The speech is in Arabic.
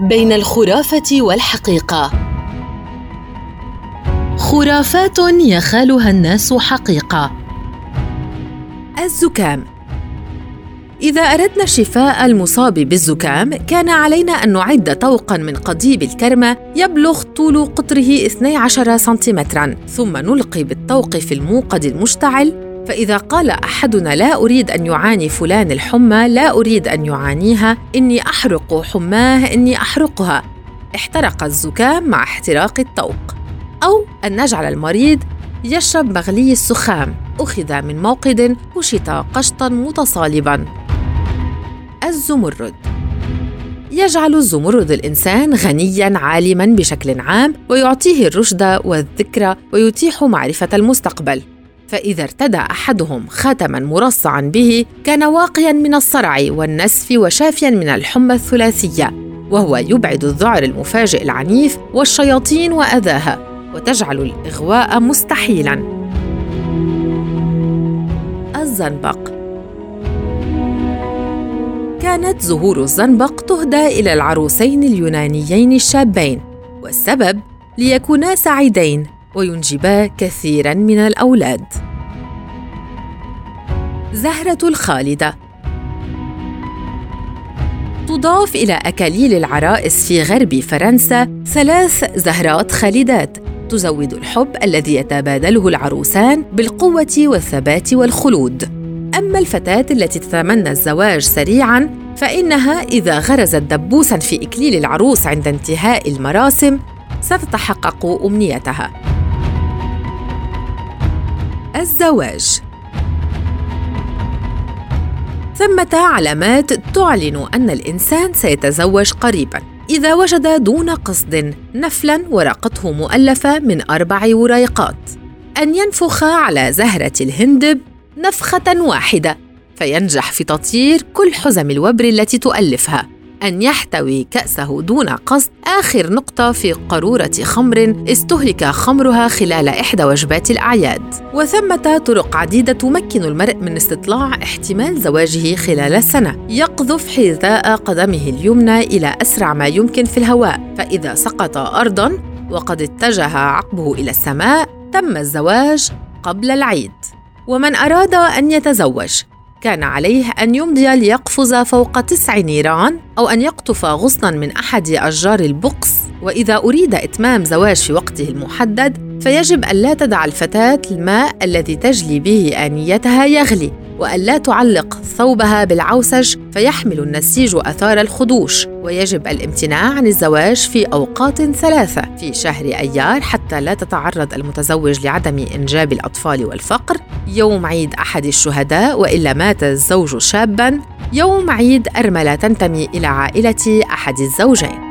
بين الخرافة والحقيقة. خرافات يخالها الناس حقيقة. الزكام. إذا أردنا شفاء المصاب بالزكام كان علينا أن نعد طوقا من قضيب الكرمة يبلغ طول قطره 12 سنتيمترا ثم نلقي بالطوق في الموقد المشتعل فإذا قال أحدنا لا أريد أن يعاني فلان الحمى لا أريد أن يعانيها إني أحرق حماه إني أحرقها. احترق الزكام مع احتراق الطوق. أو أن نجعل المريض يشرب مغلي السخام. أخذ من موقد كشط قشطا متصالبا. الزمرد. يجعل الزمرد الإنسان غنيا عالما بشكل عام ويعطيه الرشد والذكرى ويتيح معرفة المستقبل. فإذا ارتدى أحدهم خاتما مرصعا به كان واقيا من الصرع والنسف وشافيا من الحمى الثلاثية وهو يبعد الذعر المفاجئ العنيف والشياطين وأذاها وتجعل الإغواء مستحيلا. الزنبق. كانت زهور الزنبق تهدى إلى العروسين اليونانيين الشابين والسبب ليكونا سعيدين. وينجبا كثيرا من الأولاد. زهرة الخالدة. تضاف إلى أكاليل العرائس في غرب فرنسا ثلاث زهرات خالدات. تزود الحب الذي يتبادله العروسان بالقوة والثبات والخلود. أما الفتاة التي تتمنى الزواج سريعا فإنها إذا غرزت دبوسا في إكليل العروس عند انتهاء المراسم ستتحقق أمنيتها. الزواج. ثمة علامات تعلن أن الإنسان سيتزوج قريباً. إذا وجد دون قصد نفلاً ورقته مؤلفة من أربع وريقات أن ينفخ على زهرة الهندب نفخة واحدة فينجح في تطيير كل حزم الوبر التي تؤلفها. أن يحتوي كأسه دون قصد آخر نقطة في قارورة خمر استهلك خمرها خلال إحدى وجبات الأعياد. وثمة طرق عديدة تمكن المرء من استطلاع احتمال زواجه خلال السنة. يقذف حذاء قدمه اليمنى إلى أسرع ما يمكن في الهواء. فإذا سقط أرضاً وقد اتجه عقبه إلى السماء تم الزواج قبل العيد. ومن أراد أن يتزوج كان عليه أن يمضي ليقفز فوق تسع نيران أو أن يقطف غصنا من أحد أشجار البقس وإذا أريد إتمام زواج في وقته المحدد فيجب ألا تدع الفتاة الماء الذي تجلي به آنيتها يغلي. وألا تعلق ثوبها بالعوسج فيحمل النسيج أثار الخدوش ويجب الامتناع عن الزواج في أوقات ثلاثة في شهر أيار حتى لا تتعرض المتزوج لعدم إنجاب الأطفال والفقر يوم عيد أحد الشهداء وإلا مات الزوج شاباً يوم عيد أرملة تنتمي إلى عائلة أحد الزوجين.